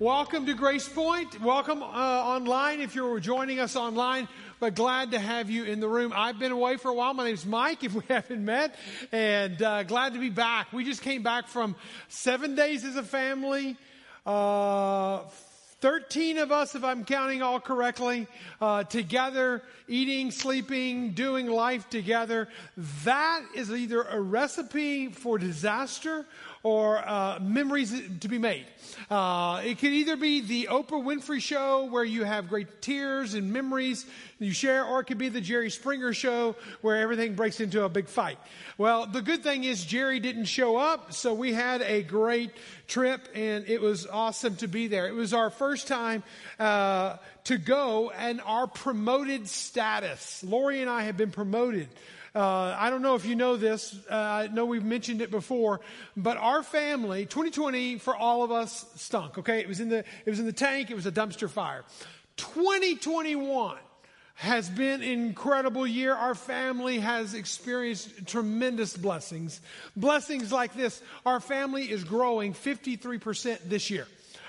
Welcome to Grace Point. Welcome uh, online if you're joining us online, but glad to have you in the room. I've been away for a while. My name's Mike, if we haven't met, and uh, glad to be back. We just came back from seven days as a family. Uh, 13 of us, if I'm counting all correctly, uh, together, eating, sleeping, doing life together. That is either a recipe for disaster or uh, memories to be made. Uh, it could either be the Oprah Winfrey show where you have great tears and memories you share, or it could be the Jerry Springer show where everything breaks into a big fight. Well, the good thing is Jerry didn't show up, so we had a great trip and it was awesome to be there. It was our first time uh, to go and our promoted status. Lori and I have been promoted. Uh, I don't know if you know this. Uh, I know we've mentioned it before, but our family, 2020 for all of us stunk. Okay, it was in the it was in the tank. It was a dumpster fire. 2021 has been an incredible year. Our family has experienced tremendous blessings. Blessings like this. Our family is growing 53% this year.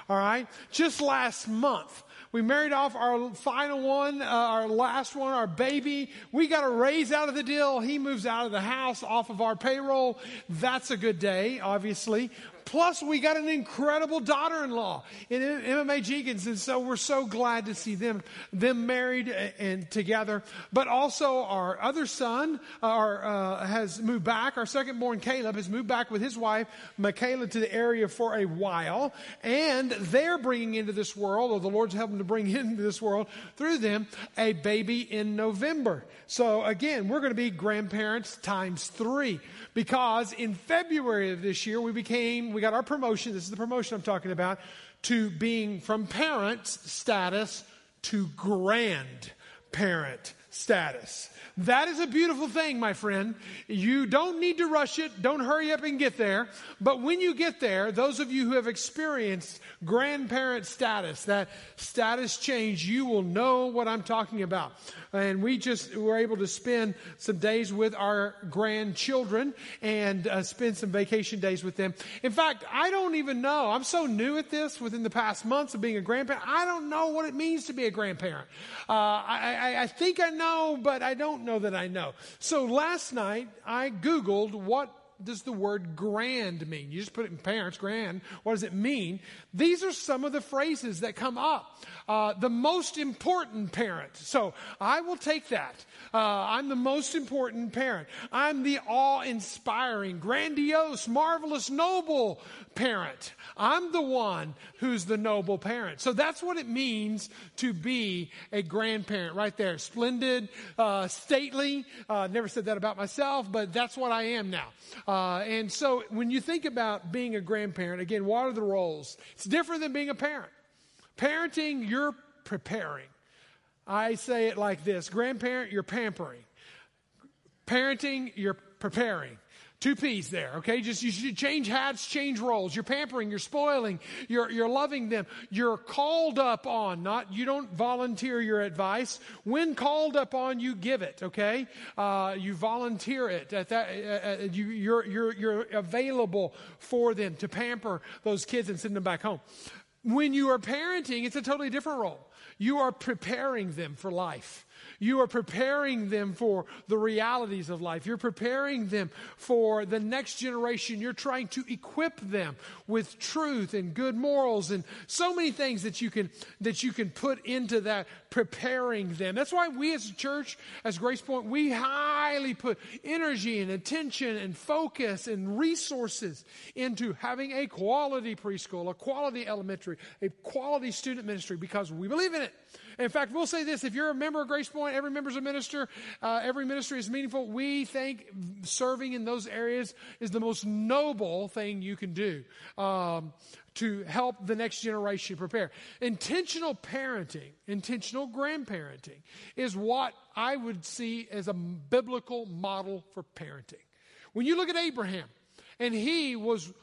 All right. Just last month, we married off our final one, uh, our last one, our baby. We got a raise out of the deal. He moves out of the house off of our payroll. That's a good day, obviously. Plus, we got an incredible daughter-in-law in Emma Jenkins, and so we're so glad to see them them married and together. But also, our other son our, uh, has moved back. Our second-born Caleb has moved back with his wife Michaela to the area for a while, and they're bringing into this world, or the Lord's helping to bring into this world through them a baby in November. So again, we're going to be grandparents times three because in February of this year we became we got our promotion. This is the promotion I'm talking about to being from parent status to grandparent status. That is a beautiful thing, my friend. You don't need to rush it. Don't hurry up and get there. But when you get there, those of you who have experienced grandparent status, that status change, you will know what I'm talking about. And we just were able to spend some days with our grandchildren and uh, spend some vacation days with them. In fact, I don't even know. I'm so new at this within the past months of being a grandparent. I don't know what it means to be a grandparent. Uh, I, I, I think I know, but I don't know that I know. So last night I Googled what does the word grand mean? You just put it in parents, grand. What does it mean? These are some of the phrases that come up. Uh, the most important parent. So I will take that. Uh, I'm the most important parent. I'm the awe inspiring, grandiose, marvelous, noble parent. I'm the one who's the noble parent. So that's what it means to be a grandparent right there. Splendid, uh, stately. Uh, never said that about myself, but that's what I am now. Uh, and so when you think about being a grandparent, again, what are the roles? It's different than being a parent. Parenting, you're preparing. I say it like this grandparent, you're pampering. Parenting, you're preparing. Two P's there, okay? Just you should change hats, change roles. You're pampering, you're spoiling, you're, you're loving them. You're called up on, not, you don't volunteer your advice. When called up on, you give it, okay? Uh, you volunteer it. At that, uh, uh, you, you're, you're, you're available for them to pamper those kids and send them back home. When you are parenting, it's a totally different role. You are preparing them for life. You are preparing them for the realities of life. You're preparing them for the next generation. You're trying to equip them with truth and good morals and so many things that you can, that you can put into that preparing them. That's why we as a church, as Grace Point, we highly put energy and attention and focus and resources into having a quality preschool, a quality elementary, a quality student ministry because we believe in it. In fact, we'll say this if you're a member of Grace Point, every member's a minister, uh, every ministry is meaningful. We think serving in those areas is the most noble thing you can do. Um, to help the next generation prepare. Intentional parenting, intentional grandparenting is what I would see as a biblical model for parenting. When you look at Abraham, and he was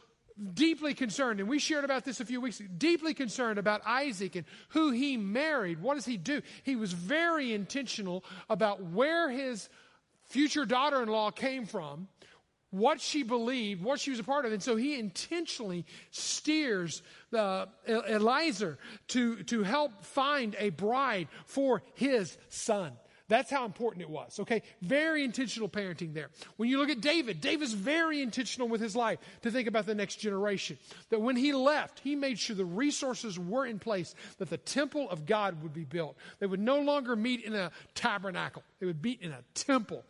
deeply concerned, and we shared about this a few weeks ago, deeply concerned about Isaac and who he married. What does he do? He was very intentional about where his future daughter in law came from, what she believed, what she was a part of. And so he intentionally steers uh, to, to help find a bride for his son. That's how important it was. Okay. Very intentional parenting there. When you look at David, David's very intentional with his life to think about the next generation. That when he left, he made sure the resources were in place, that the temple of God would be built. They would no longer meet in a tabernacle. They would meet in a temple.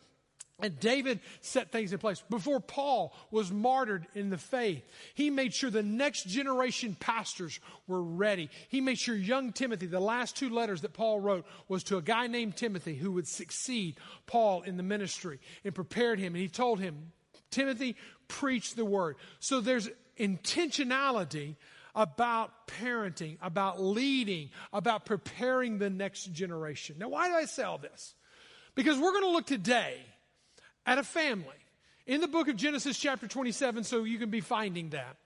And David set things in place. Before Paul was martyred in the faith, he made sure the next generation pastors were ready. He made sure young Timothy, the last two letters that Paul wrote was to a guy named Timothy who would succeed Paul in the ministry and prepared him. And he told him, Timothy, preach the word. So there's intentionality about parenting, about leading, about preparing the next generation. Now, why do I say all this? Because we're going to look today at a family in the book of Genesis, chapter 27, so you can be finding that,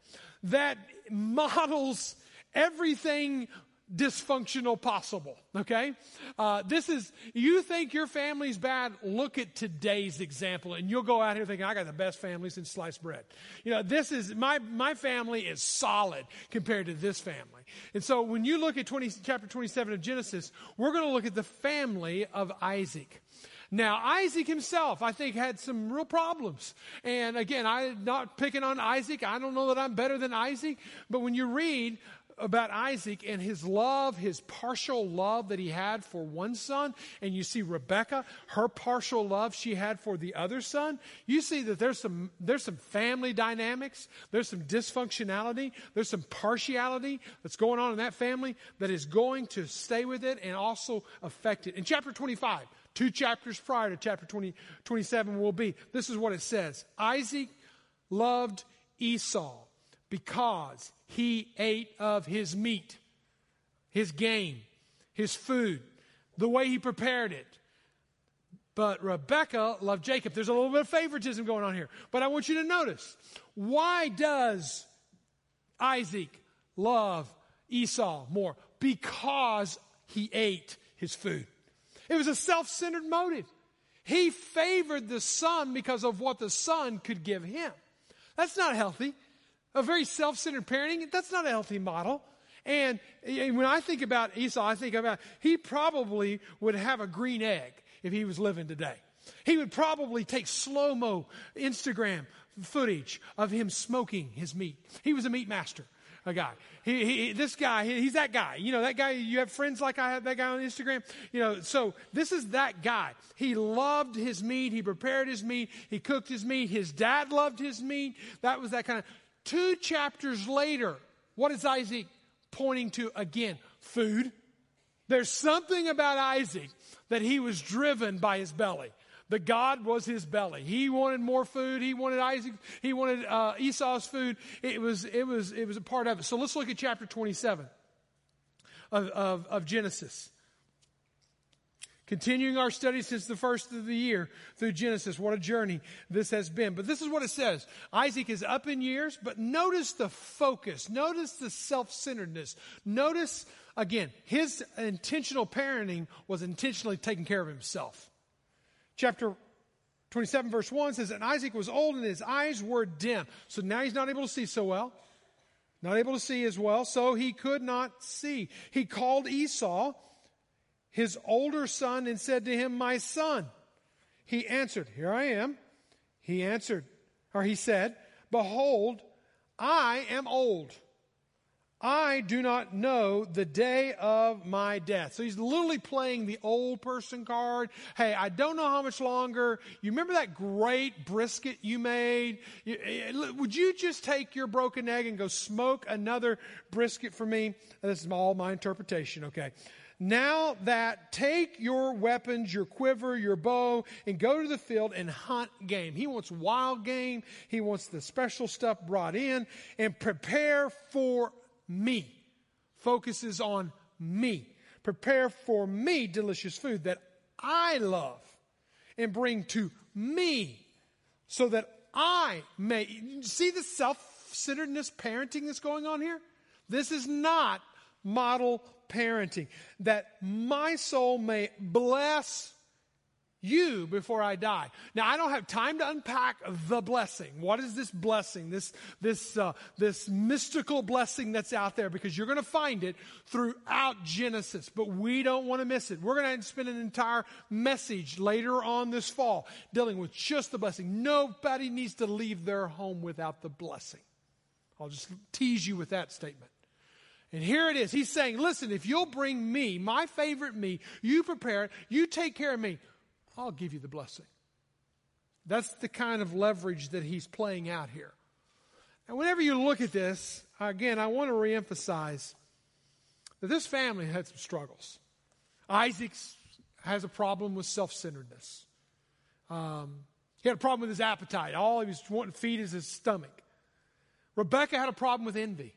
that models everything dysfunctional possible. Okay? Uh, this is, you think your family's bad, look at today's example, and you'll go out here thinking, I got the best family since sliced bread. You know, this is, my, my family is solid compared to this family. And so when you look at 20, chapter 27 of Genesis, we're going to look at the family of Isaac. Now, Isaac himself, I think, had some real problems. And again, I'm not picking on Isaac. I don't know that I'm better than Isaac. But when you read about Isaac and his love, his partial love that he had for one son, and you see Rebecca, her partial love she had for the other son, you see that there's some, there's some family dynamics, there's some dysfunctionality, there's some partiality that's going on in that family that is going to stay with it and also affect it. In chapter 25, Two chapters prior to chapter 20, 27 will be. This is what it says Isaac loved Esau because he ate of his meat, his game, his food, the way he prepared it. But Rebecca loved Jacob. There's a little bit of favoritism going on here. But I want you to notice why does Isaac love Esau more? Because he ate his food. It was a self centered motive. He favored the son because of what the son could give him. That's not healthy. A very self centered parenting, that's not a healthy model. And when I think about Esau, I think about he probably would have a green egg if he was living today. He would probably take slow mo Instagram footage of him smoking his meat. He was a meat master a guy. He, he, this guy, he, he's that guy. You know, that guy, you have friends like I have that guy on Instagram. You know, so this is that guy. He loved his meat. He prepared his meat. He cooked his meat. His dad loved his meat. That was that kind of. Two chapters later, what is Isaac pointing to again? Food. There's something about Isaac that he was driven by his belly. The God was his belly. He wanted more food. He wanted Isaac. He wanted uh, Esau's food. It was, it, was, it was a part of it. So let's look at chapter 27 of, of, of Genesis. Continuing our study since the first of the year through Genesis. What a journey this has been. But this is what it says Isaac is up in years, but notice the focus. Notice the self centeredness. Notice, again, his intentional parenting was intentionally taking care of himself chapter 27, verse 1 says, And Isaac was old and his eyes were dim. So now he's not able to see so well. Not able to see as well, so he could not see. He called Esau, his older son, and said to him, My son. He answered, Here I am. He answered, or he said, Behold, I am old I do not know the day of my death. So he's literally playing the old person card. Hey, I don't know how much longer. You remember that great brisket you made? Eh, would you just take your broken egg and go smoke another brisket for me? This is all my interpretation, okay? Now that take your weapons, your quiver, your bow, and go to the field and hunt game. He wants wild game. He wants the special stuff brought in and prepare for me. Focuses on me. Prepare for me delicious food that I love and bring to me so that I may. See the self centeredness parenting that's going on here? This is not model parenting. That my soul may bless you before I die. Now, I don't have time to unpack the blessing. What is this blessing? This, this, uh, this mystical blessing that's out there because you're going to find it throughout Genesis, but we don't want to miss it. We're going to spend an entire message later on this fall dealing with just the blessing. Nobody needs to leave their home without the blessing. I'll just tease you with that statement. And here it is. He's saying, listen, if you'll bring me, my favorite me, you prepare it, you take care of me, I'll give you the blessing. That's the kind of leverage that he's playing out here. And whenever you look at this, again, I want to reemphasize that this family had some struggles. Isaac has a problem with self centeredness. Um, he had a problem with his appetite. All he was wanting to feed is his stomach. Rebecca had a problem with envy.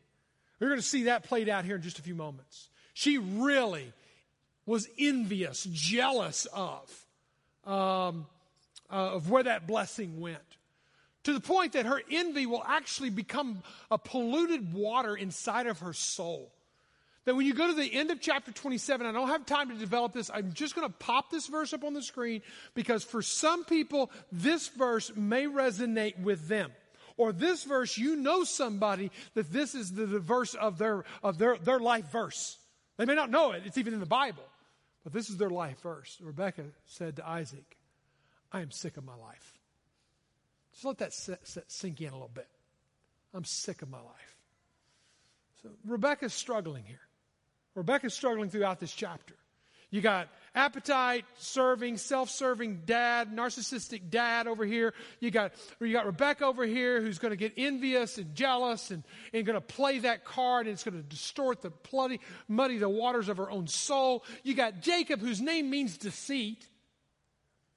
We're going to see that played out here in just a few moments. She really was envious, jealous of um, uh, of where that blessing went. To the point that her envy will actually become a polluted water inside of her soul. That when you go to the end of chapter 27, I don't have time to develop this. I'm just going to pop this verse up on the screen because for some people, this verse may resonate with them. Or this verse, you know somebody that this is the, verse of their, of their, their life verse. They may not know it. It's even in the Bible. But this is their life verse. Rebecca said to Isaac, I am sick of my life. Just let that sink in a little bit. I'm sick of my life. So Rebecca's struggling here. Rebecca's struggling throughout this chapter. You got appetite, serving, self-serving dad, narcissistic dad over here. You got, you got Rebecca over here who's going to get envious and jealous and, and going to play that card and it's going to distort the bloody, muddy the waters of her own soul. You got Jacob whose name means deceit.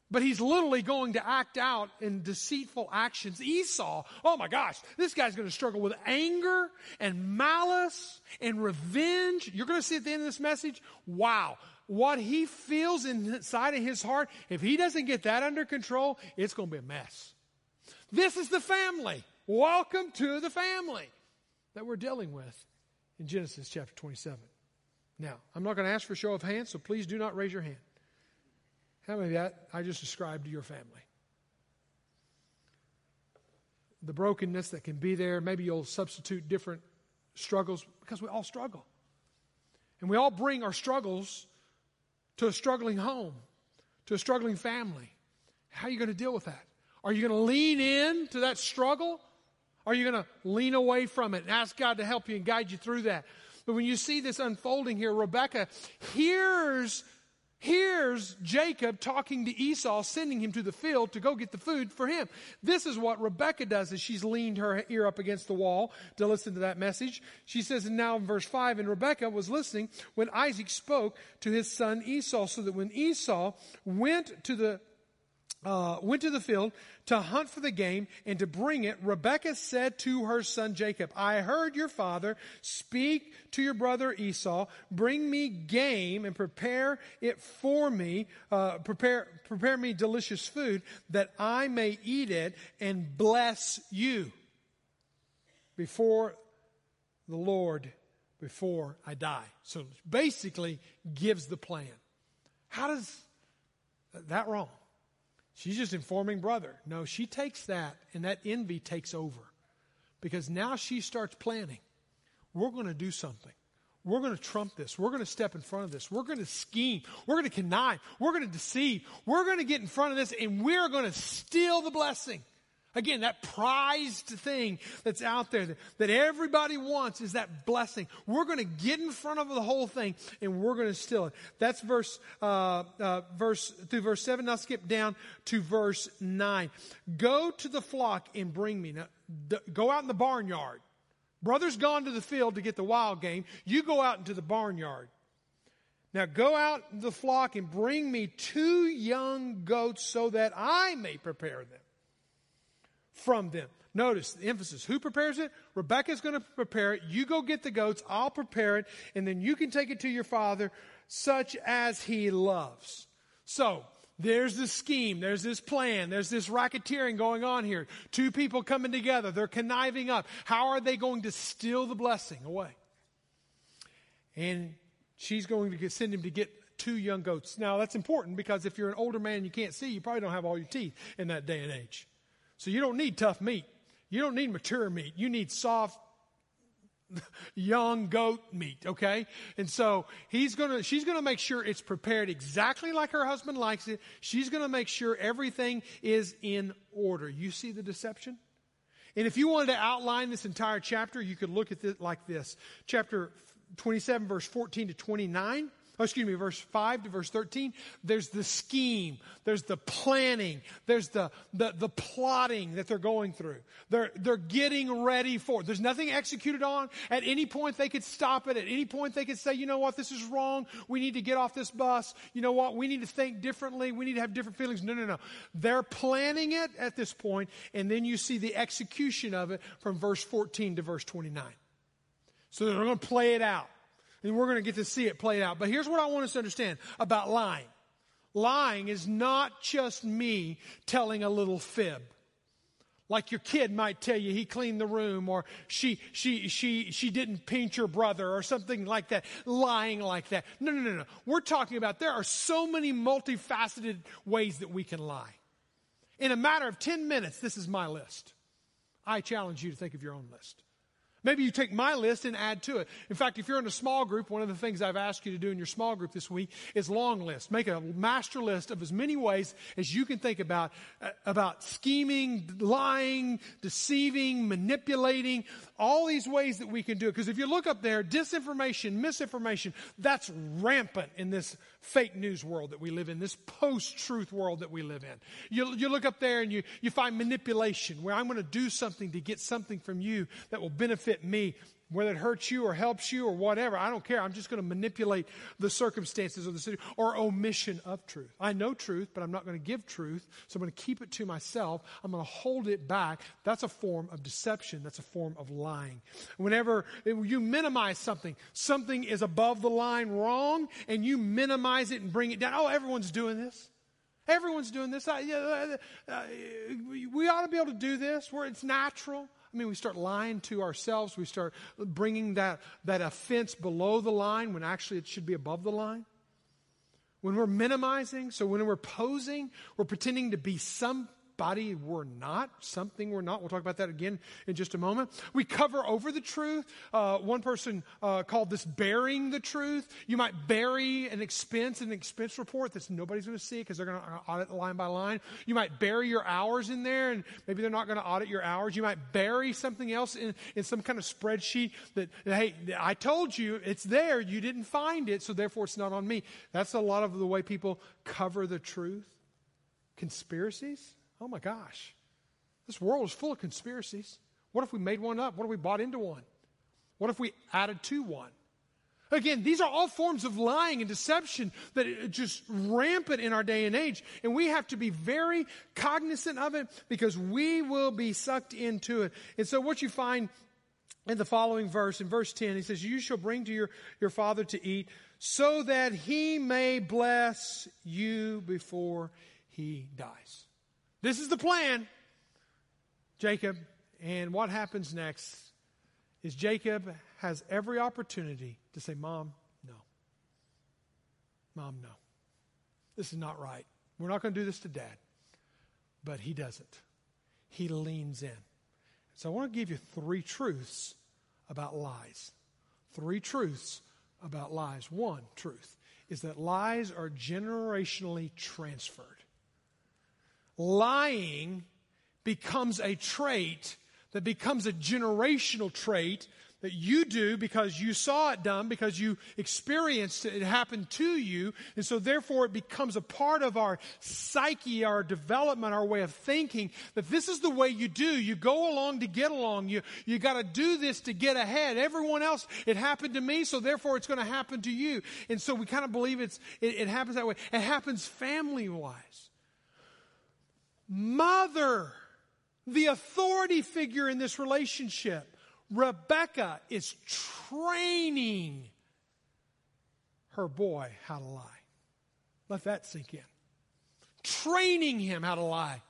But he's literally going to act out in deceitful actions. Esau, oh my gosh, this guy's going to struggle with anger and malice and revenge. You're going to see at the end of this message, wow, what he feels inside of his heart, if he doesn't get that under control, it's going to be a mess. This is the family. Welcome to the family that we're dealing with in Genesis chapter 27. Now, I'm not going to ask for a show of hands, so please do not raise your hand. How many of that I just described to your family? The brokenness that can be there. Maybe you'll substitute different struggles because we all struggle. And we all bring our struggles to a struggling home, to a struggling family. How are you going to deal with that? Are you going to lean in to that struggle? Are you going to lean away from it and ask God to help you and guide you through that? But when you see this unfolding here, Rebecca hears hears Jacob talking to Esau, sending him to the field to go get the food for him. This is what Rebecca does as she's leaned her ear up against the wall to listen to that message. She says, and now in verse 5, and Rebecca was listening when Isaac spoke to his son Esau, so that when Esau went to the uh, went to the field to hunt for the game and to bring it, Rebekah said to her son Jacob, I heard your father speak to your brother Esau, bring me game and prepare it for me, uh, prepare, prepare me delicious food that I may eat it and bless you before the Lord before I die. So basically gives the plan. How does that wrong? She's just informing brother. No, she takes that and that envy takes over. Because now she starts planning. We're going to do something. We're going to trump this. We're going to step in front of this. We're going to scheme. We're going to connive. We're going to deceive. We're going to get in front of this and we're going to steal the blessing. Again, that prized thing that's out there that, that everybody wants is that blessing. We're going to get in front of the whole thing and we're going to steal it. That's verse, uh, uh, verse, through verse 7. Now skip down to verse 9. Go to the flock and bring me. Now, d- go out in the barnyard. Brother's gone to the field to get the wild game. You go out into the barnyard. Now go out the flock and bring me two young goats so that I may prepare them from them. Notice the emphasis. Who prepares it? Rebecca's going to prepare it. You go get the goats. I'll prepare it. And then you can take it to your father such as he loves. So, there's this scheme. There's this plan. There's this racketeering going on here. Two people coming together. They're conniving up. How are they going to steal the blessing away? And she's going to send him to get two young goats. Now, that's important because if you're an older man and you can't see, you probably don't have all your teeth in that day and age. So you don't need tough meat. You don't need mature meat. You need soft, young goat meat, okay? And so he's gonna, she's gonna make sure it's prepared exactly like her husband likes it. She's gonna make sure everything is in order. You see the deception? And if you wanted to outline this entire chapter, you could look at it like this. Chapter 27, verse 14 to 29 oh, excuse me, verse 5 to verse 13, there's the scheme, there's the planning, there's the, the, the plotting that they're going through. They're, they're getting ready for it. There's nothing executed on. At any point they could stop it. At any point they could say, you know what, this is wrong. We need to get off this bus. You know what, we need to think differently. We need to have different feelings. No, no, no. They're planning it at this point, and then you see the execution of it from verse 14 to verse 29. So they're going to play it out. And we're going to get to see it played out. But here's what I want us to understand about lying. Lying is not just me telling a little fib. Like your kid might tell you he cleaned the room or she, she, she, she didn't paint your brother or something like that. Lying like that. No, no, no, no. We're talking about there are so many multifaceted ways that we can lie. In a matter of 10 minutes, this is my list. I challenge you to think of your own list. Maybe you take my list and add to it. In fact, if you're in a small group, one of the things I've asked you to do in your small group this week is long list. Make a master list of as many ways as you can think about, uh, about scheming, lying, deceiving, manipulating, all these ways that we can do it. Because if you look up there, disinformation, misinformation, that's rampant in this fake news world that we live in, this post-truth world that we live in. You, you look up there and you, you find manipulation, where I'm going to do something to get something from you that will benefit me whether it hurts you or helps you or whatever, I don't care. I'm just going to manipulate the circumstances of the city or omission of truth. I know truth, but I'm not going to give truth, so I'm going to keep it to myself. I'm going to hold it back. That's a form of deception. That's a form of lying. Whenever you minimize something, something is above the line wrong, and you minimize it and bring it down. Oh, everyone's doing this. Everyone's doing this. I, uh, uh, we ought to be able to do this where it's natural. I mean, we start lying to ourselves. We start bringing that, that offense below the line when actually it should be above the line. When we're minimizing, so when we're posing, we're pretending to be some body we're not, something we're not. We'll talk about that again in just a moment. We cover over the truth. Uh, one person uh, called this burying the truth. You might bury an expense, in an expense report that nobody's going to see because they're going to audit line by line. You might bury your hours in there, and maybe they're not going to audit your hours. You might bury something else in, in some kind of spreadsheet that, hey, I told you it's there. You didn't find it, so therefore it's not on me. That's a lot of the way people cover the truth. Conspiracies? Oh my gosh, this world is full of conspiracies. What if we made one up? What if we bought into one? What if we added to one? Again, these are all forms of lying and deception that are just rampant in our day and age. And we have to be very cognizant of it because we will be sucked into it. And so what you find in the following verse, in verse 10, he says, You shall bring to your, your father to eat so that he may bless you before he dies. This is the plan, Jacob. And what happens next is Jacob has every opportunity to say, Mom, no. Mom, no. This is not right. We're not going to do this to dad. But he doesn't. He leans in. So I want to give you three truths about lies. Three truths about lies. One truth is that lies are generationally transferred lying becomes a trait that becomes a generational trait that you do because you saw it done, because you experienced it, it happened to you. And so therefore it becomes a part of our psyche, our development, our way of thinking that this is the way you do. You go along to get along. You, you gotta do this to get ahead. Everyone else, it happened to me, so therefore it's gonna happen to you. And so we kind of believe it's, it, it happens that way. It happens family wise mother, the authority figure in this relationship. Rebecca is training her boy how to lie. Let that sink in. Training him how to lie.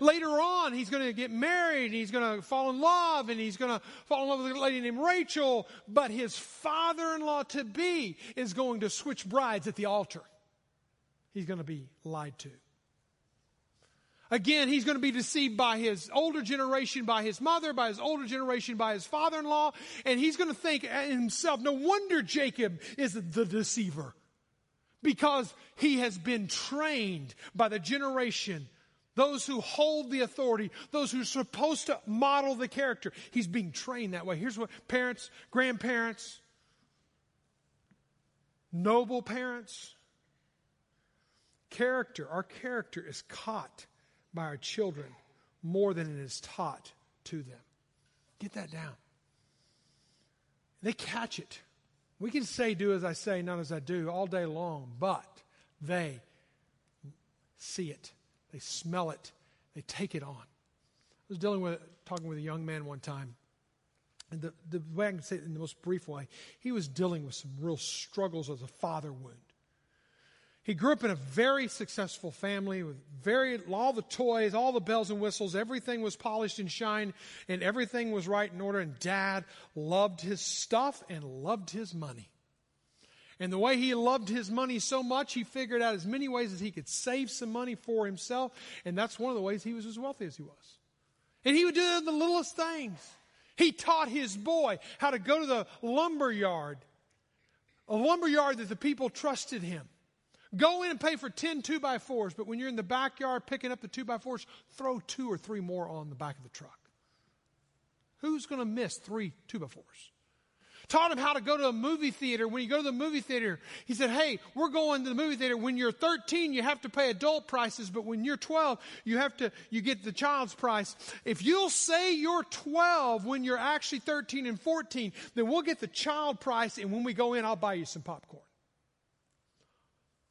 Later on, he's going to get married, and he's going to fall in love, and he's going to fall in love with a lady named Rachel. But his father in law to be is going to switch brides at the altar. He's going to be lied to. Again, he's going to be deceived by his older generation, by his mother, by his older generation, by his father in law, and he's going to think himself, no wonder Jacob is the deceiver. Because he has been trained by the generation, those who hold the authority, those who are supposed to model the character. He's being trained that way. Here's what parents, grandparents, noble parents, character, our character is caught by our children more than it is taught to them. Get that down. They catch it. We can say, do as I say, not as I do, all day long, but they see it, they smell it, they take it on. I was dealing with, talking with a young man one time, and the, the way I can say it in the most brief way, he was dealing with some real struggles as a father wound. He grew up in a very successful family with very all the toys, all the bells and whistles, everything was polished and shine, and everything was right in order. And dad loved his stuff and loved his money. And the way he loved his money so much, he figured out as many ways as he could save some money for himself. And that's one of the ways he was as wealthy as he was. And he would do the littlest things. He taught his boy how to go to the lumber yard, a lumber yard that the people trusted him. Go in and pay for 10 2 by 4s but when you're in the backyard picking up the 2 by 4s throw two or three more on the back of the truck. Who's going to miss three 2 by 4s Taught him how to go to a movie theater. When you go to the movie theater, he said, Hey, we're going to the movie theater. When you're 13, you have to pay adult prices, but when you're 12, you have to, you get the child's price. If you'll say you're 12 when you're actually 13 and 14, then we'll get the child price, and when we go in, I'll buy you some popcorn.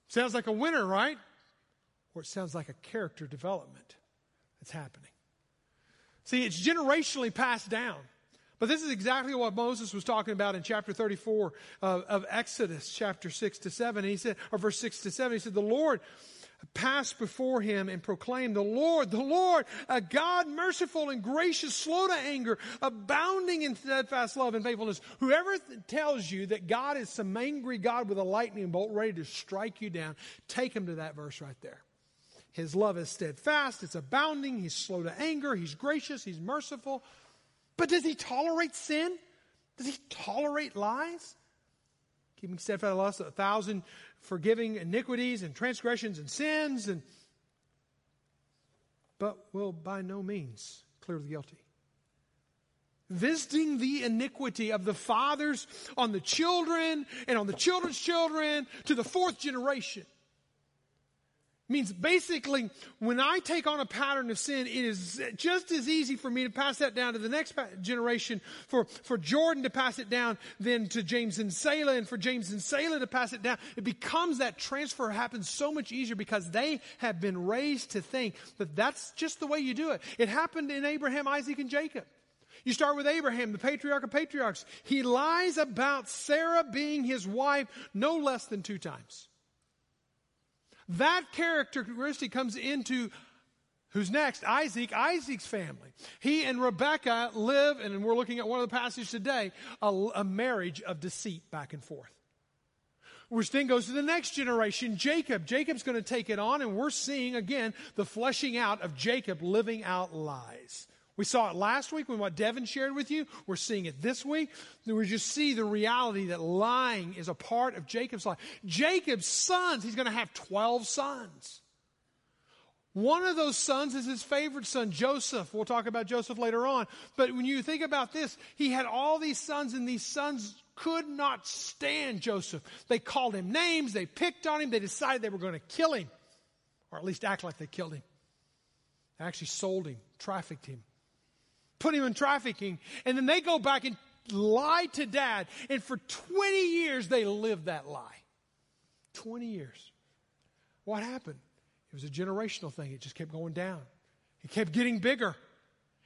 Sounds like a winner, right? Or it sounds like a character development that's happening. See, it's generationally passed down. But this is exactly what Moses was talking about in chapter 34 of, of Exodus, chapter 6 to 7. He said, or verse 6 to 7, he said, The Lord passed before him and proclaimed, The Lord, the Lord, a God merciful and gracious, slow to anger, abounding in steadfast love and faithfulness. Whoever th- tells you that God is some angry God with a lightning bolt ready to strike you down, take him to that verse right there. His love is steadfast, it's abounding, he's slow to anger, he's gracious, he's merciful. But does he tolerate sin? Does he tolerate lies? Keeping steadfast love, a thousand forgiving iniquities and transgressions and sins, and but will by no means clear the guilty. Visiting the iniquity of the fathers on the children and on the children's children to the fourth generation means basically when I take on a pattern of sin, it is just as easy for me to pass that down to the next generation, for, for Jordan to pass it down, then to James and Selah, and for James and Selah to pass it down. It becomes that transfer happens so much easier because they have been raised to think that that's just the way you do it. It happened in Abraham, Isaac, and Jacob. You start with Abraham, the patriarch of patriarchs. He lies about Sarah being his wife no less than two times. That characteristic comes into who's next? Isaac, Isaac's family. He and Rebekah live, and we're looking at one of the passages today, a, a marriage of deceit back and forth. Which then goes to the next generation, Jacob. Jacob's going to take it on, and we're seeing again the fleshing out of Jacob living out lies. We saw it last week when what Devin shared with you. We're seeing it this week. We just see the reality that lying is a part of Jacob's life. Jacob's sons, he's going to have 12 sons. One of those sons is his favorite son, Joseph. We'll talk about Joseph later on. But when you think about this, he had all these sons, and these sons could not stand Joseph. They called him names, they picked on him, they decided they were going to kill him, or at least act like they killed him. They actually sold him, trafficked him put him in trafficking. And then they go back and lie to dad. And for 20 years, they lived that lie. 20 years. What happened? It was a generational thing. It just kept going down. It kept getting bigger.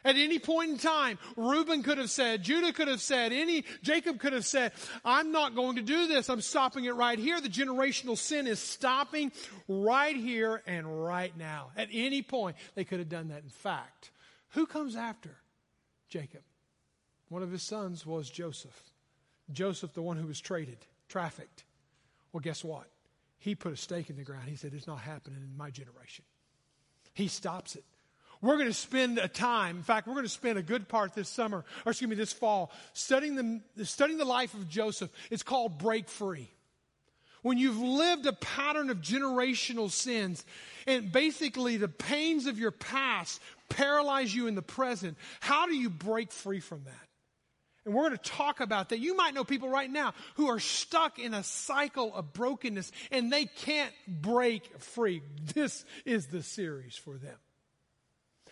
At any point in time, Reuben could have said, Judah could have said, any, Jacob could have said, I'm not going to do this. I'm stopping it right here. The generational sin is stopping right here and right now. At any point, they could have done that. In fact, who comes after Jacob? One of his sons was Joseph. Joseph, the one who was traded, trafficked. Well, guess what? He put a stake in the ground. He said, It's not happening in my generation. He stops it. We're going to spend a time, in fact, we're going to spend a good part this summer, or excuse me, this fall, studying the, studying the life of Joseph. It's called Break Free. When you've lived a pattern of generational sins, and basically the pains of your past paralyze you in the present, how do you break free from that? And we're going to talk about that. You might know people right now who are stuck in a cycle of brokenness and they can't break free. This is the series for them.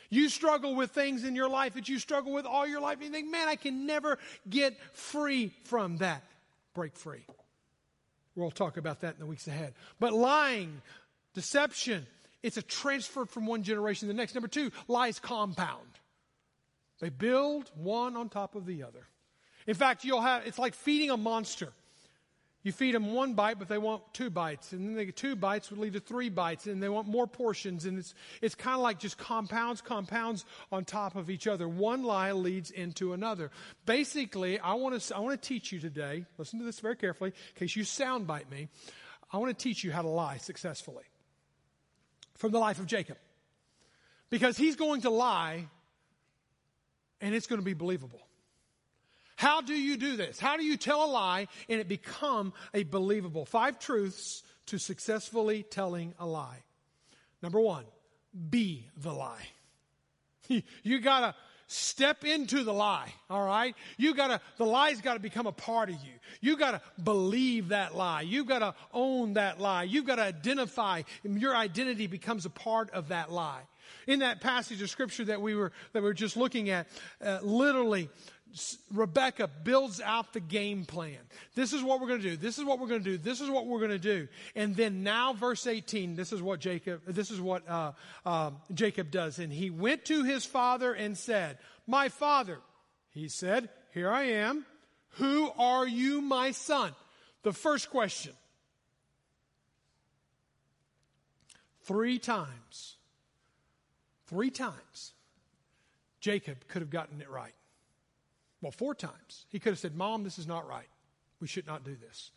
You struggle with things in your life that you struggle with all your life, and you think, man, I can never get free from that. Break free. We'll talk about that in the weeks ahead. But lying, deception, it's a transfer from one generation to the next. Number two, lies compound. They build one on top of the other. In fact, you'll have, it's like feeding a monster. You feed them one bite, but they want two bites. And then they two bites would lead to three bites, and they want more portions. And it's, it's kind of like just compounds, compounds on top of each other. One lie leads into another. Basically, I want to, I want to teach you today, listen to this very carefully, in case you soundbite me. I want to teach you how to lie successfully from the life of Jacob. Because he's going to lie, and it's going to be believable. How do you do this? How do you tell a lie and it become a believable? Five truths to successfully telling a lie. Number one, be the lie. You gotta step into the lie, all right? You gotta, the lie's gotta become a part of you. You gotta believe that lie. You've gotta own that lie. You've gotta identify, your identity becomes a part of that lie. In that passage of scripture that we were, that we were just looking at, uh, literally, Rebecca builds out the game plan. This is what we're going to do. This is what we're going to do. This is what we're going to do. And then now, verse 18, this is what Jacob, this is what uh, uh, Jacob does. And he went to his father and said, My father, he said, Here I am. Who are you, my son? The first question. Three times, three times, Jacob could have gotten it right. Well, four times. He could have said, Mom, this is not right. We should not do this.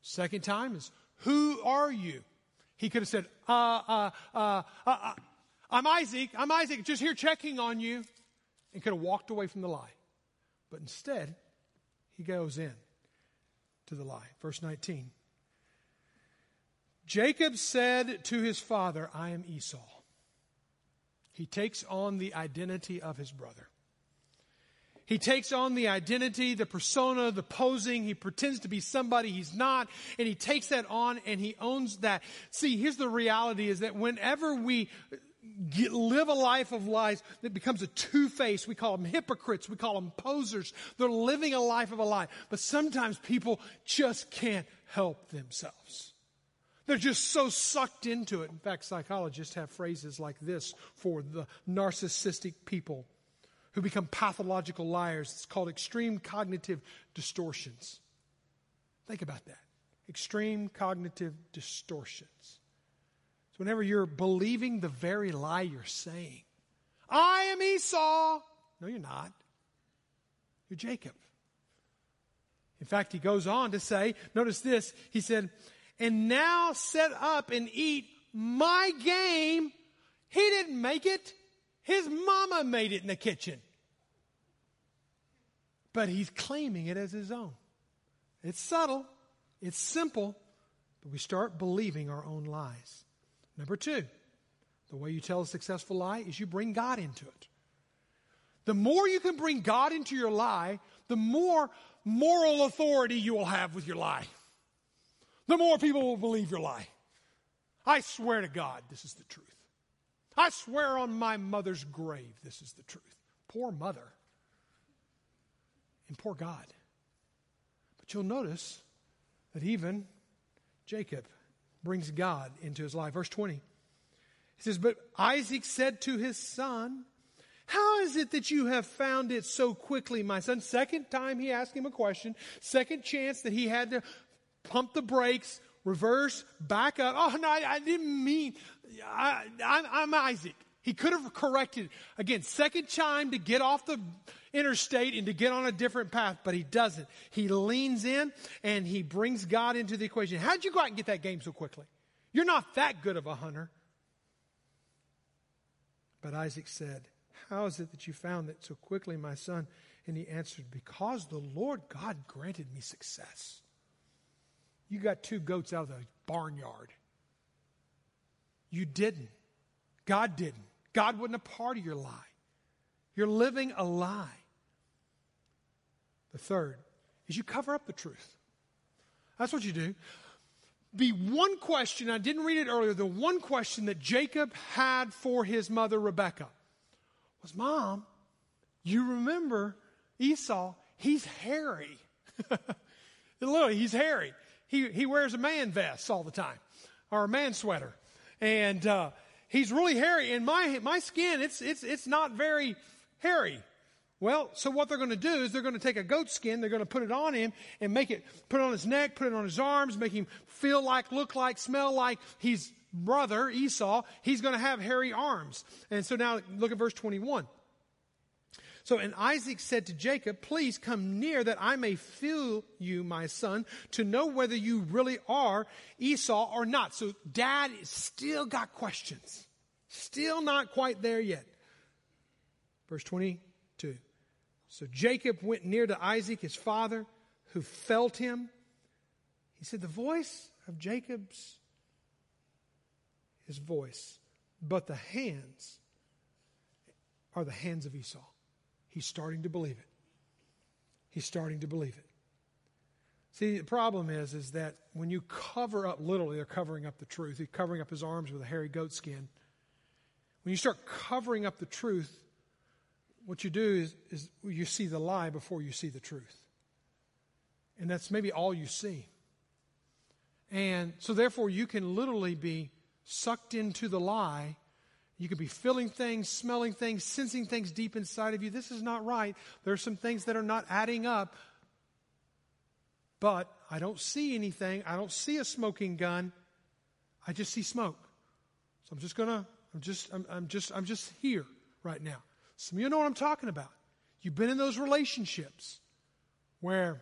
Second time is, Who are you? He could have said, uh, uh, uh, uh, I'm Isaac. I'm Isaac, just here checking on you. And could have walked away from the lie. But instead, he goes in to the lie. Verse 19. Jacob said to his father, I am Esau. He takes on the identity of his brother. He takes on the identity, the persona, the posing. He pretends to be somebody he's not, and he takes that on and he owns that. See, here's the reality is that whenever we Get, live a life of lies that becomes a two-face. We call them hypocrites. We call them posers. They're living a life of a lie. But sometimes people just can't help themselves. They're just so sucked into it. In fact, psychologists have phrases like this for the narcissistic people who become pathological liars. It's called extreme cognitive distortions. Think about that. Extreme cognitive distortions. So, whenever you're believing the very lie you're saying, I am Esau. No, you're not. You're Jacob. In fact, he goes on to say, notice this, he said, and now set up and eat my game. He didn't make it. His mama made it in the kitchen but he's claiming it as his own. It's subtle, it's simple, but we start believing our own lies. Number two, the way you tell a successful lie is you bring God into it. The more you can bring God into your lie, the more moral authority you will have with your lie. The more people will believe your lie. I swear to God, this is the truth. I swear on my mother's grave, this is the truth. Poor mother and poor God. But you'll notice that even Jacob brings God into his life. Verse 20. He says, But Isaac said to his son, How is it that you have found it so quickly, my son? Second time he asked him a question, second chance that he had to pump the brakes, reverse, back up. Oh, no, I, I didn't mean, I, am Isaac. He could have corrected. Again, second time to get off the interstate and to get on a different path, but he doesn't. He leans in and he brings God into the equation. How'd you go out and get that game so quickly? You're not that good of a hunter. But Isaac said, How is it that you found that so quickly, my son? And he answered, Because the Lord God granted me success. You got two goats out of the barnyard. You didn't. God didn't. God wasn't a part of your lie. You're living a lie. The third is you cover up the truth. That's what you do. The one question, I didn't read it earlier, the one question that Jacob had for his mother Rebecca was Mom, you remember Esau, he's hairy. Literally, he's hairy. He, he wears a man vest all the time, or a man sweater. And uh, he's really hairy. And my, my skin, it's, it's, it's not very hairy. Well, so what they're going to do is they're going to take a goat skin, they're going to put it on him and make it, put it on his neck, put it on his arms, make him feel like, look like, smell like his brother, Esau. He's going to have hairy arms. And so now look at verse 21. So, and Isaac said to Jacob, Please come near that I may feel you, my son, to know whether you really are Esau or not. So, dad still got questions. Still not quite there yet. Verse 22. So, Jacob went near to Isaac, his father, who felt him. He said, The voice of Jacob's, his voice, but the hands are the hands of Esau. He's starting to believe it. He's starting to believe it. See, the problem is, is that when you cover up, literally, they're covering up the truth. He's covering up his arms with a hairy goat skin. When you start covering up the truth, what you do is, is you see the lie before you see the truth. And that's maybe all you see. And so, therefore, you can literally be sucked into the lie you could be feeling things, smelling things, sensing things deep inside of you. This is not right. There are some things that are not adding up. But I don't see anything. I don't see a smoking gun. I just see smoke. So I'm just gonna, I'm just, I'm, I'm just, I'm just here right now. Some of you know what I'm talking about. You've been in those relationships where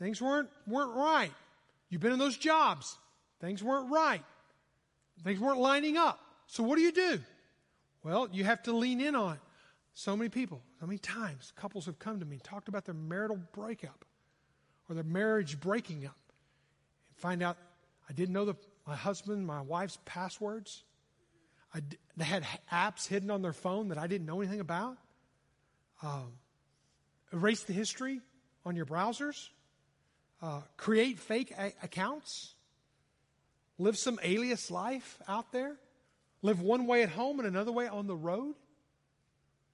things weren't, weren't right. You've been in those jobs. Things weren't right. Things weren't lining up. So what do you do? Well, you have to lean in on. So many people, so many times, couples have come to me and talked about their marital breakup or their marriage breaking up and find out I didn't know the, my husband, my wife's passwords. I, they had apps hidden on their phone that I didn't know anything about. Um, erase the history on your browsers. Uh, create fake a- accounts. Live some alias life out there. Live one way at home and another way on the road.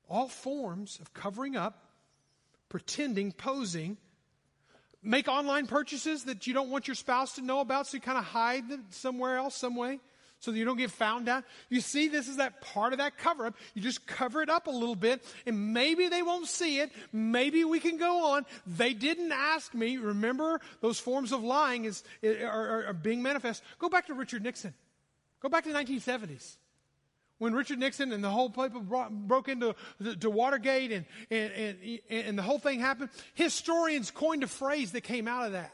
All forms of covering up, pretending, posing. Make online purchases that you don't want your spouse to know about, so you kind of hide them somewhere else, some way, so that you don't get found out. You see, this is that part of that cover up. You just cover it up a little bit, and maybe they won't see it. Maybe we can go on. They didn't ask me. Remember, those forms of lying is, are, are, are being manifest. Go back to Richard Nixon. Go back to the 1970s when Richard Nixon and the whole people broke into to Watergate and, and, and, and the whole thing happened. Historians coined a phrase that came out of that.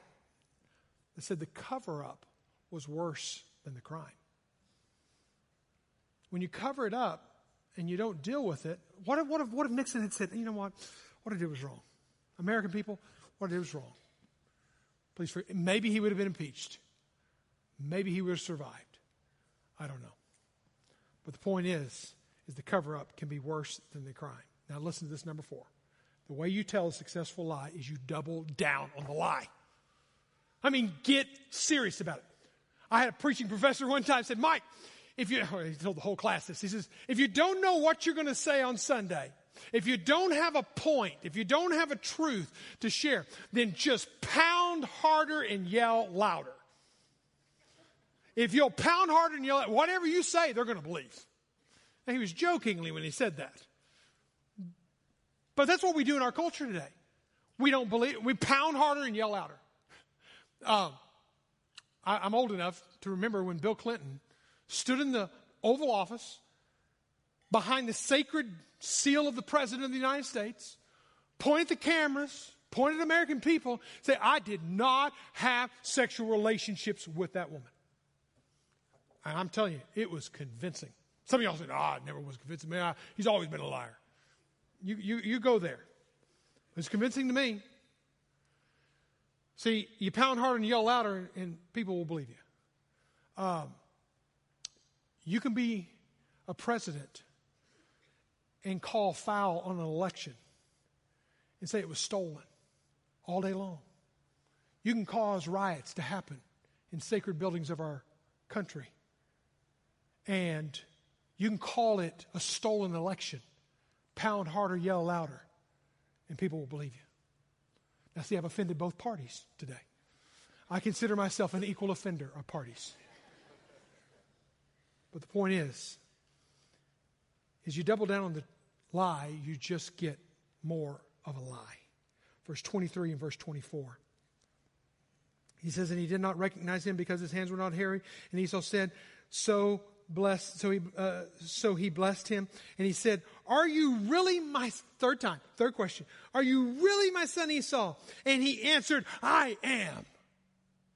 They said the cover up was worse than the crime. When you cover it up and you don't deal with it, what if, what if, what if Nixon had said, you know what? What I did was wrong. American people, what I did was wrong. Please, for, maybe he would have been impeached. Maybe he would have survived. I don't know. But the point is, is the cover up can be worse than the crime. Now listen to this number four. The way you tell a successful lie is you double down on the lie. I mean, get serious about it. I had a preaching professor one time said, Mike, if you, he told the whole class this, he says, if you don't know what you're going to say on Sunday, if you don't have a point, if you don't have a truth to share, then just pound harder and yell louder. If you'll pound harder and yell, whatever you say, they're going to believe. Now, he was jokingly when he said that. But that's what we do in our culture today. We don't believe, we pound harder and yell louder. Um, I, am old enough to remember when Bill Clinton stood in the Oval Office behind the sacred seal of the President of the United States, pointed the cameras, pointed at American people, say, I did not have sexual relationships with that woman. And I'm telling you, it was convincing. Some of y'all said, oh, it never was convincing me. He's always been a liar. You, you, you go there. It's convincing to me. See, you pound harder and yell louder, and people will believe you. Um, you can be a president and call foul on an election and say it was stolen all day long. You can cause riots to happen in sacred buildings of our country. And you can call it a stolen election. Pound harder, yell louder, and people will believe you. Now, see, I've offended both parties today. I consider myself an equal offender of parties. But the point is, is you double down on the lie, you just get more of a lie. Verse 23 and verse 24. He says, And he did not recognize him because his hands were not hairy. And Esau said, So blessed, so he, uh, so he blessed him. And he said, Are you really my, third time, third question, are you really my son Esau? And he answered, I am.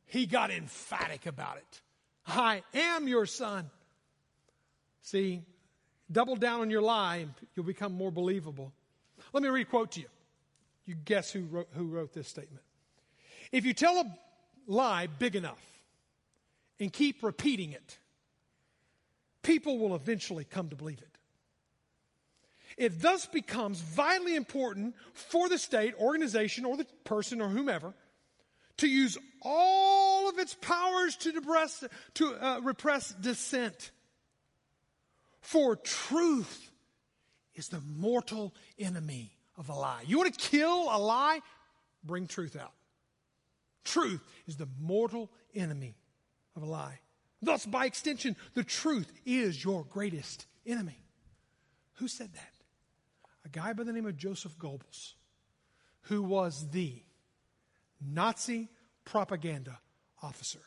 He got emphatic about it. I am your son. See, double down on your lie and you'll become more believable. Let me read a quote to you. You guess who wrote, who wrote this statement. If you tell a lie big enough and keep repeating it, people will eventually come to believe it. It thus becomes vitally important for the state, organization, or the person or whomever to use all of its powers to, depress, to uh, repress dissent. For truth is the mortal enemy of a lie. You want to kill a lie? Bring truth out. Truth is the mortal enemy of a lie. Thus, by extension, the truth is your greatest enemy. Who said that? A guy by the name of Joseph Goebbels, who was the Nazi propaganda officer.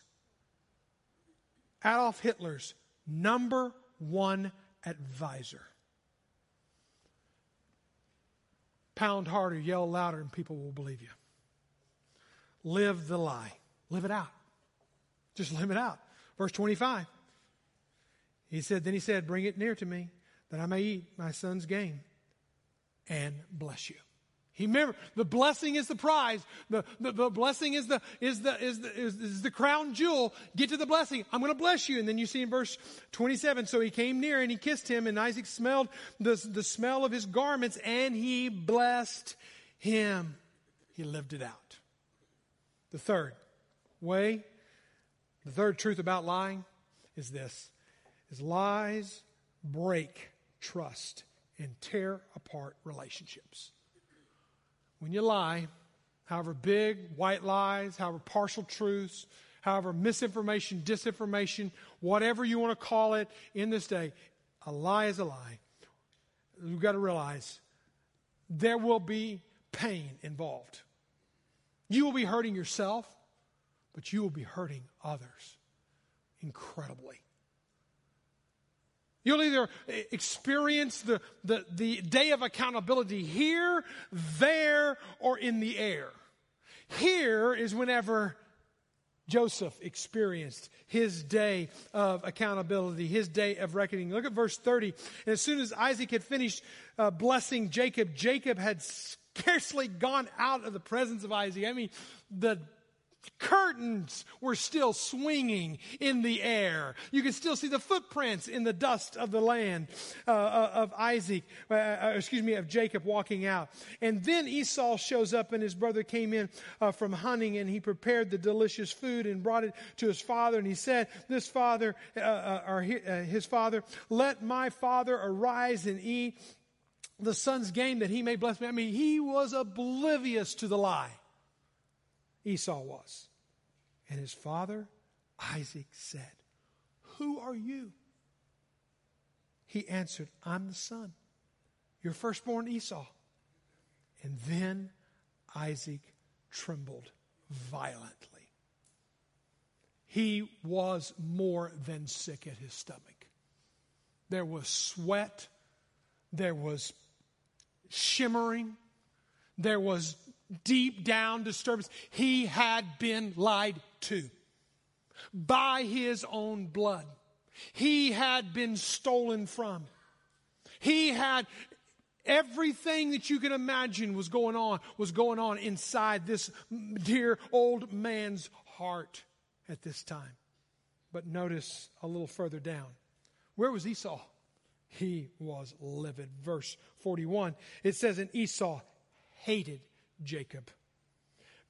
Adolf Hitler's number one advisor. Pound harder, yell louder, and people will believe you. Live the lie. Live it out. Just live it out. Verse 25. He said, Then he said, Bring it near to me, that I may eat my son's game and bless you. He remember the blessing is the prize. The, the, the blessing is the is the is the is, is the crown jewel. Get to the blessing. I'm going to bless you. And then you see in verse 27. So he came near and he kissed him, and Isaac smelled the the smell of his garments, and he blessed him. He lived it out. The third way the third truth about lying is this is lies break trust and tear apart relationships. When you lie, however big, white lies, however partial truths, however misinformation, disinformation, whatever you want to call it in this day, a lie is a lie. You've got to realize there will be pain involved. You will be hurting yourself but you will be hurting others incredibly. You'll either experience the, the, the day of accountability here, there, or in the air. Here is whenever Joseph experienced his day of accountability, his day of reckoning. Look at verse 30. And as soon as Isaac had finished uh, blessing Jacob, Jacob had scarcely gone out of the presence of Isaac. I mean, the Curtains were still swinging in the air. You can still see the footprints in the dust of the land uh, uh of Isaac, uh, uh, excuse me, of Jacob walking out. And then Esau shows up, and his brother came in uh, from hunting, and he prepared the delicious food and brought it to his father. And he said, "This father, uh, or his father, let my father arise and eat." The son's game that he may bless me. I mean, he was oblivious to the lie. Esau was. And his father, Isaac, said, Who are you? He answered, I'm the son, your firstborn Esau. And then Isaac trembled violently. He was more than sick at his stomach. There was sweat, there was shimmering, there was deep down disturbance. He had been lied to by his own blood. He had been stolen from. He had everything that you can imagine was going on was going on inside this dear old man's heart at this time. But notice a little further down. Where was Esau? He was livid. Verse 41. It says, And Esau hated Jacob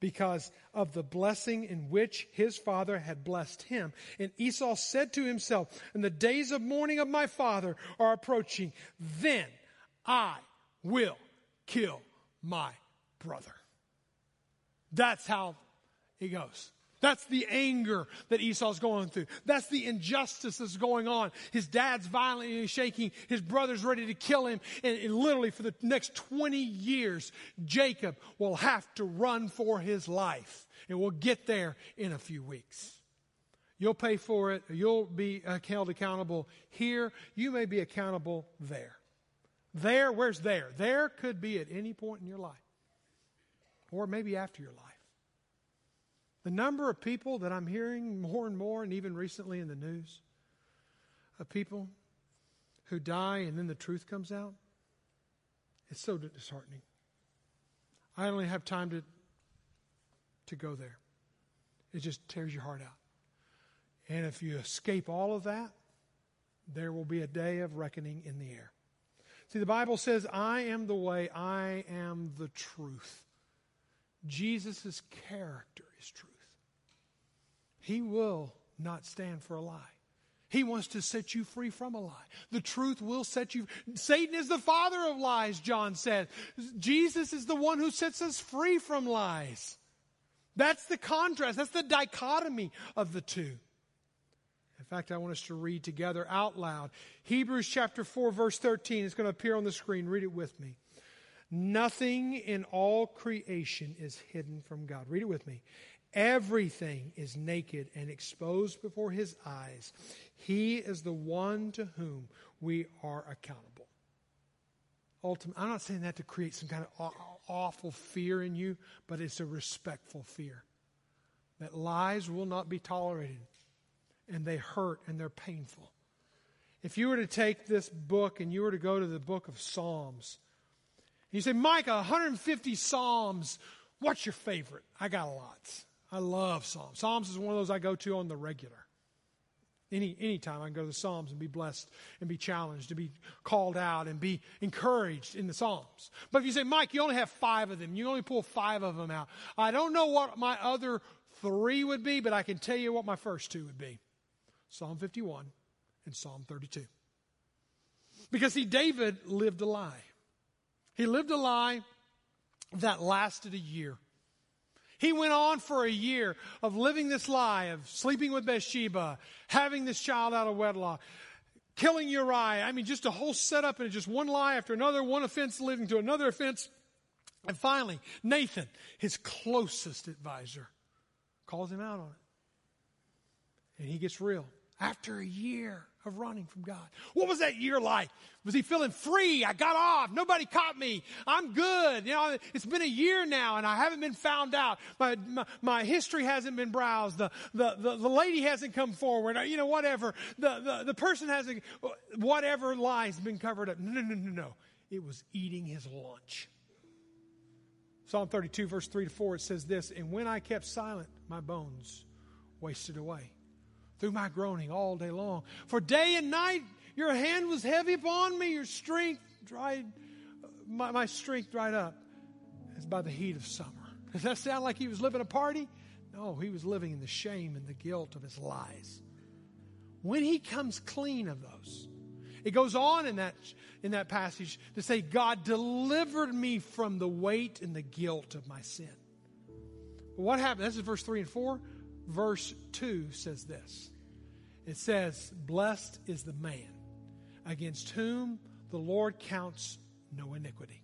because of the blessing in which his father had blessed him. And Esau said to himself, And the days of mourning of my father are approaching. Then I will kill my brother. That's how he goes. That's the anger that Esau's going through. That's the injustice that's going on. His dad's violently shaking. His brother's ready to kill him. And, and, literally for the next 20 years, Jacob will have to run for his life. And we'll get there in a few weeks. You'll pay for it. You'll be uh, held accountable here. You may be accountable there. There, where's there? There could be at any point in your life. Or maybe after your life. The number of people that I'm hearing more and more, and even recently in the news, of people who die and then the truth comes out, it's so disheartening. I only have time to, to go there. It just tears your heart out. And if you escape all of that, there will be a day of reckoning in the air. See, the Bible says, I am the way, I am the truth. Jesus' character is truth. He will not stand for a lie. He wants to set you free from a lie. The truth will set you. Satan is the father of lies, John said. Jesus is the one who sets us free from lies. That's the contrast. That's the dichotomy of the two. In fact, I want us to read together out loud. Hebrews chapter 4, verse 13 is going to appear on the screen. Read it with me. Nothing in all creation is hidden from God. Read it with me. Everything is naked and exposed before his eyes. He is the one to whom we are accountable. Ultimately, I'm not saying that to create some kind of awful fear in you, but it's a respectful fear. That lies will not be tolerated, and they hurt and they're painful. If you were to take this book and you were to go to the book of Psalms, you say, Micah, 150 Psalms, what's your favorite? I got lots. I love Psalms. Psalms is one of those I go to on the regular. Any anytime I can go to the Psalms and be blessed and be challenged, to be called out and be encouraged in the Psalms. But if you say, Mike, you only have five of them, you only pull five of them out. I don't know what my other three would be, but I can tell you what my first two would be. Psalm 51 and Psalm 32. Because see, David lived a lie. He lived a lie that lasted a year. He went on for a year of living this lie, of sleeping with Bathsheba, having this child out of wedlock, killing Uriah. I mean, just a whole setup and just one lie after another, one offense leading to another offense. And finally, Nathan, his closest advisor, calls him out on it. And he gets real. After a year, of running from God. What was that year like? Was he feeling free? I got off. Nobody caught me. I'm good. You know, it's been a year now and I haven't been found out. My, my, my history hasn't been browsed. The, the, the, the, lady hasn't come forward. You know, whatever. The, the, the person hasn't, whatever lies been covered up. No, no, no, no, no. It was eating his lunch. Psalm 32 verse 3 to 4, it says this, And when I kept silent, my bones wasted away through my groaning all day long. For day and night your hand was heavy upon me, your strength dried, my, my strength dried up as by the heat of summer. Does that sound like he was living a party? No, he was living in the shame and the guilt of his lies. When he comes clean of those, it goes on in that, in that passage to say, God delivered me from the weight and the guilt of my sin. What happened? This is verse 3 and 4 verse 2 says this it says, Blessed is the man against whom the Lord counts no iniquity.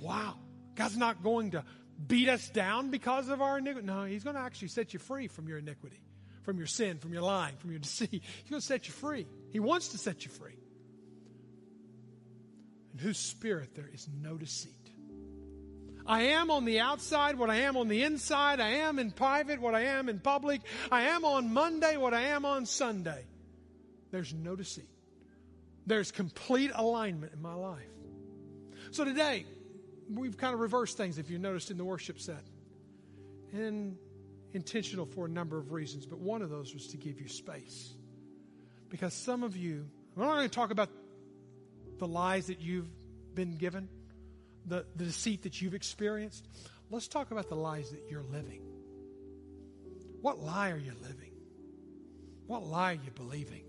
wow, God's not going to beat us down because of our iniquity. No, He's going to actually set you free from your iniquity, from your sin, from your lying, from your deceit. He's going to set you free. He wants to set you free. In whose spirit there is no deceit. I am on the outside what I am on the inside. I am in private what I am in public. I am on Monday what I am on Sunday. There's no deceit. There's complete alignment in my life. So today, we've kind of reversed things if you noticed in the worship set. And intentional for a number of reasons, but one of those was to give you space. Because some of you, we're not going to talk about the lies that you've been given, the, the deceit that you've experienced. Let's talk about the lies that you're living. What lie are you living? What lie are you believing?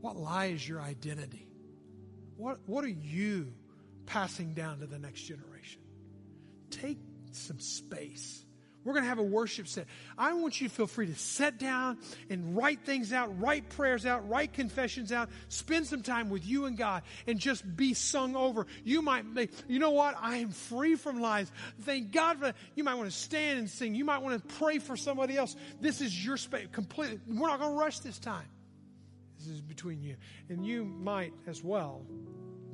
What lie is your identity? What, what are you passing down to the next generation? Take some space. We're going to have a worship set. I want you to feel free to sit down and write things out, write prayers out, write confessions out, spend some time with you and God and just be sung over. You might, you know what? I am free from lies. Thank God for that. You might want to stand and sing. You might want to pray for somebody else. This is your space. Completely. We're not going to rush this time. This is between you. And you might as well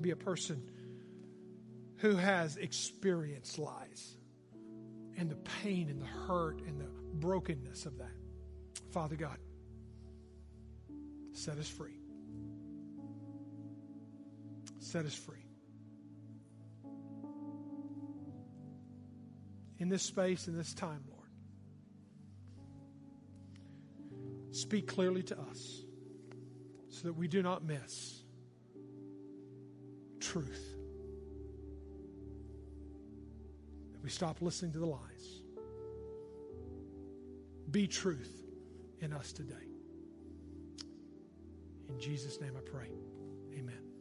be a person who has experienced lies and the pain and the hurt and the brokenness of that. Father God, set us free. Set us free. In this space, in this time, Lord, speak clearly to us so that we do not miss truth. We stop listening to the lies. Be truth in us today. In Jesus' name I pray. Amen.